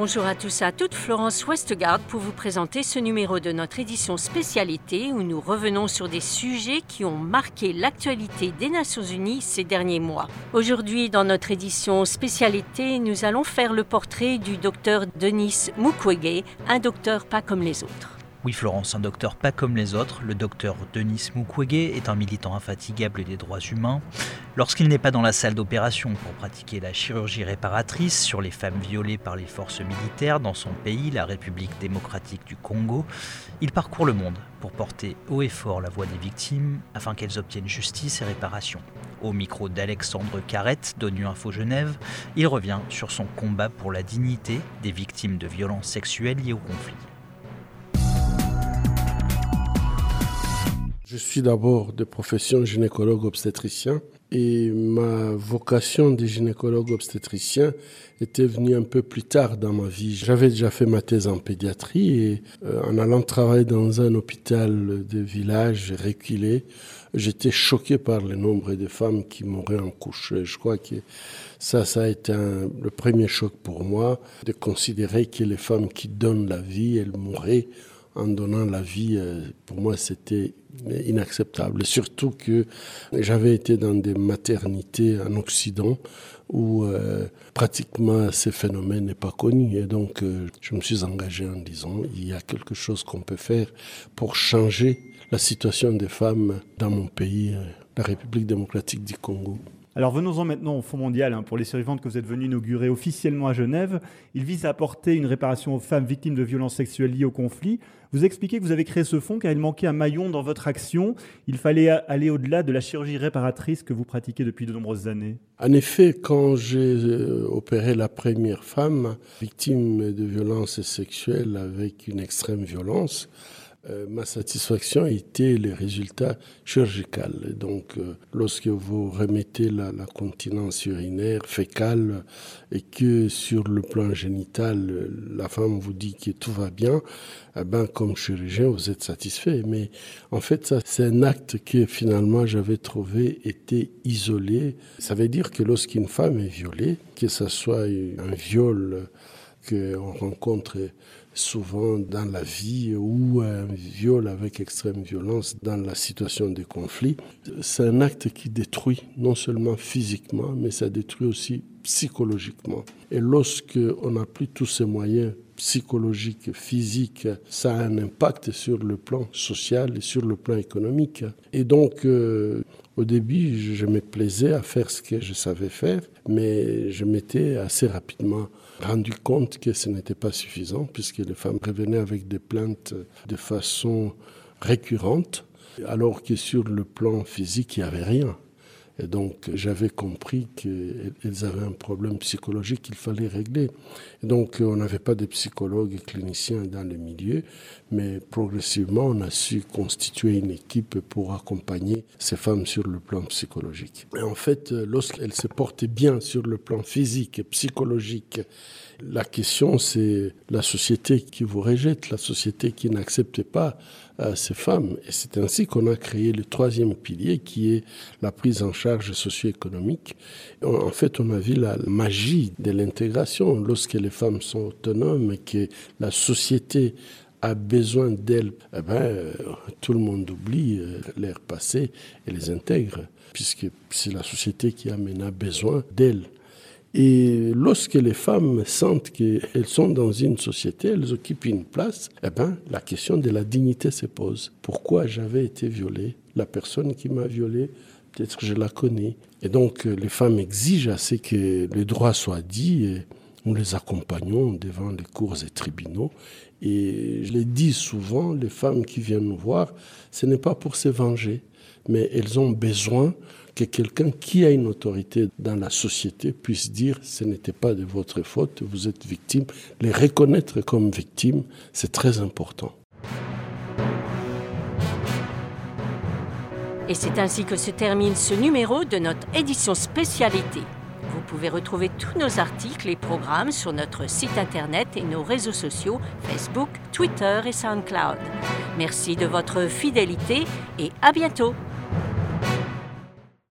Bonjour à tous à toutes, Florence Westgard pour vous présenter ce numéro de notre édition spécialité où nous revenons sur des sujets qui ont marqué l'actualité des Nations Unies ces derniers mois. Aujourd'hui, dans notre édition spécialité, nous allons faire le portrait du docteur Denis Mukwege, un docteur pas comme les autres. Oui, Florence, un docteur pas comme les autres, le docteur Denis Mukwege est un militant infatigable des droits humains. Lorsqu'il n'est pas dans la salle d'opération pour pratiquer la chirurgie réparatrice sur les femmes violées par les forces militaires dans son pays, la République démocratique du Congo, il parcourt le monde pour porter haut et fort la voix des victimes afin qu'elles obtiennent justice et réparation. Au micro d'Alexandre Carrette d'ONU Info Genève, il revient sur son combat pour la dignité des victimes de violences sexuelles liées au conflit. Je suis d'abord de profession gynécologue obstétricien et ma vocation de gynécologue obstétricien était venue un peu plus tard dans ma vie. J'avais déjà fait ma thèse en pédiatrie et euh, en allant travailler dans un hôpital de village reculé, j'étais choqué par le nombre de femmes qui mouraient en couche. Je crois que ça, ça a été le premier choc pour moi de considérer que les femmes qui donnent la vie, elles mouraient en donnant la vie, euh, pour moi, c'était inacceptable. surtout que j'avais été dans des maternités en Occident où euh, pratiquement ces phénomènes n'est pas connu. Et donc, euh, je me suis engagé en disant, il y a quelque chose qu'on peut faire pour changer la situation des femmes dans mon pays, la République démocratique du Congo. Alors venons-en maintenant au Fonds mondial hein, pour les survivantes que vous êtes venu inaugurer officiellement à Genève. Il vise à apporter une réparation aux femmes victimes de violences sexuelles liées au conflit. Vous expliquez que vous avez créé ce fonds car il manquait un maillon dans votre action. Il fallait aller au-delà de la chirurgie réparatrice que vous pratiquez depuis de nombreuses années. En effet, quand j'ai euh, opéré la première femme victime de violences sexuelles avec une extrême violence, euh, ma satisfaction était les résultats chirurgicaux. Donc, euh, lorsque vous remettez la, continence urinaire, fécale, et que sur le plan génital, la femme vous dit que tout va bien, eh ben, comme chirurgien, vous êtes satisfait. Mais en fait, ça, c'est un acte que finalement j'avais trouvé était isolé. Ça veut dire que lorsqu'une femme est violée, que ce soit un viol qu'on rencontre souvent dans la vie ou un viol avec extrême violence dans la situation de conflit. C'est un acte qui détruit non seulement physiquement, mais ça détruit aussi psychologiquement. Et lorsque on n'a plus tous ces moyens psychologiques, physiques, ça a un impact sur le plan social et sur le plan économique. Et donc, euh, au début, je me plaisais à faire ce que je savais faire, mais je m'étais assez rapidement rendu compte que ce n'était pas suffisant, puisque les femmes revenaient avec des plaintes de façon récurrente, alors que sur le plan physique, il n'y avait rien. Et donc, j'avais compris qu'elles avaient un problème psychologique qu'il fallait régler. Donc, on n'avait pas de psychologues et cliniciens dans le milieu, mais progressivement, on a su constituer une équipe pour accompagner ces femmes sur le plan psychologique. Et en fait, lorsqu'elles se portaient bien sur le plan physique et psychologique, la question, c'est la société qui vous rejette, la société qui n'accepte pas euh, ces femmes. Et c'est ainsi qu'on a créé le troisième pilier qui est la prise en charge socio-économique. En fait, on a vu la magie de l'intégration lorsque les femmes sont autonomes et que la société a besoin d'elles, eh ben, euh, tout le monde oublie euh, leur passé et les intègre, puisque c'est la société qui a besoin d'elles. Et lorsque les femmes sentent qu'elles sont dans une société, elles occupent une place, eh ben, la question de la dignité se pose. Pourquoi j'avais été violée? La personne qui m'a violée, peut-être que je la connais. Et donc, les femmes exigent assez que le droit soit dit et nous les accompagnons devant les cours et tribunaux. Et je l'ai dis souvent, les femmes qui viennent nous voir, ce n'est pas pour se venger, mais elles ont besoin que quelqu'un qui a une autorité dans la société puisse dire ce n'était pas de votre faute, vous êtes victime. Les reconnaître comme victime, c'est très important. Et c'est ainsi que se termine ce numéro de notre édition spécialité. Vous pouvez retrouver tous nos articles et programmes sur notre site internet et nos réseaux sociaux Facebook, Twitter et SoundCloud. Merci de votre fidélité et à bientôt.